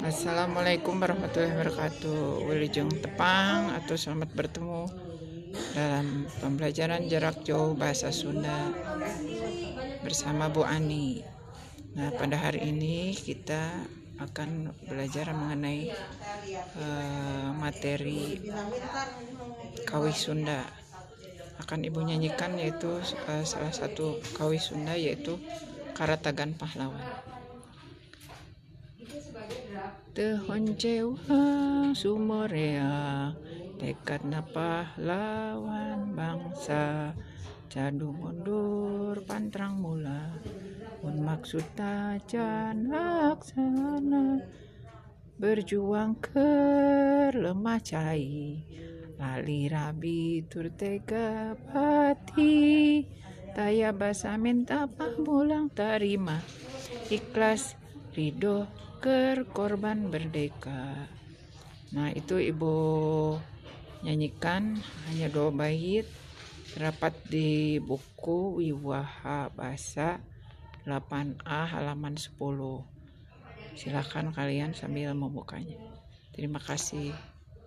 Assalamualaikum warahmatullahi wabarakatuh. Wilujeng Tepang atau selamat bertemu dalam pembelajaran jarak jauh bahasa Sunda bersama Bu Ani. Nah pada hari ini kita akan belajar mengenai uh, materi kawih Sunda. Akan ibu nyanyikan yaitu uh, salah satu kawih Sunda yaitu Karatagan Pahlawan Tehon cewa sumorea. Tekad na pahlawan bangsa. Cadu mundur pantrang mula. Pun maksud tajan laksana. Berjuang ke lemah cai. Lali rabi turtega pati. Taya basa minta pahmulang terima Ikhlas ridho ker korban berdeka. Nah itu ibu nyanyikan hanya dua bait terdapat di buku Wiwaha Bahasa 8A halaman 10 silakan kalian sambil membukanya. Terima kasih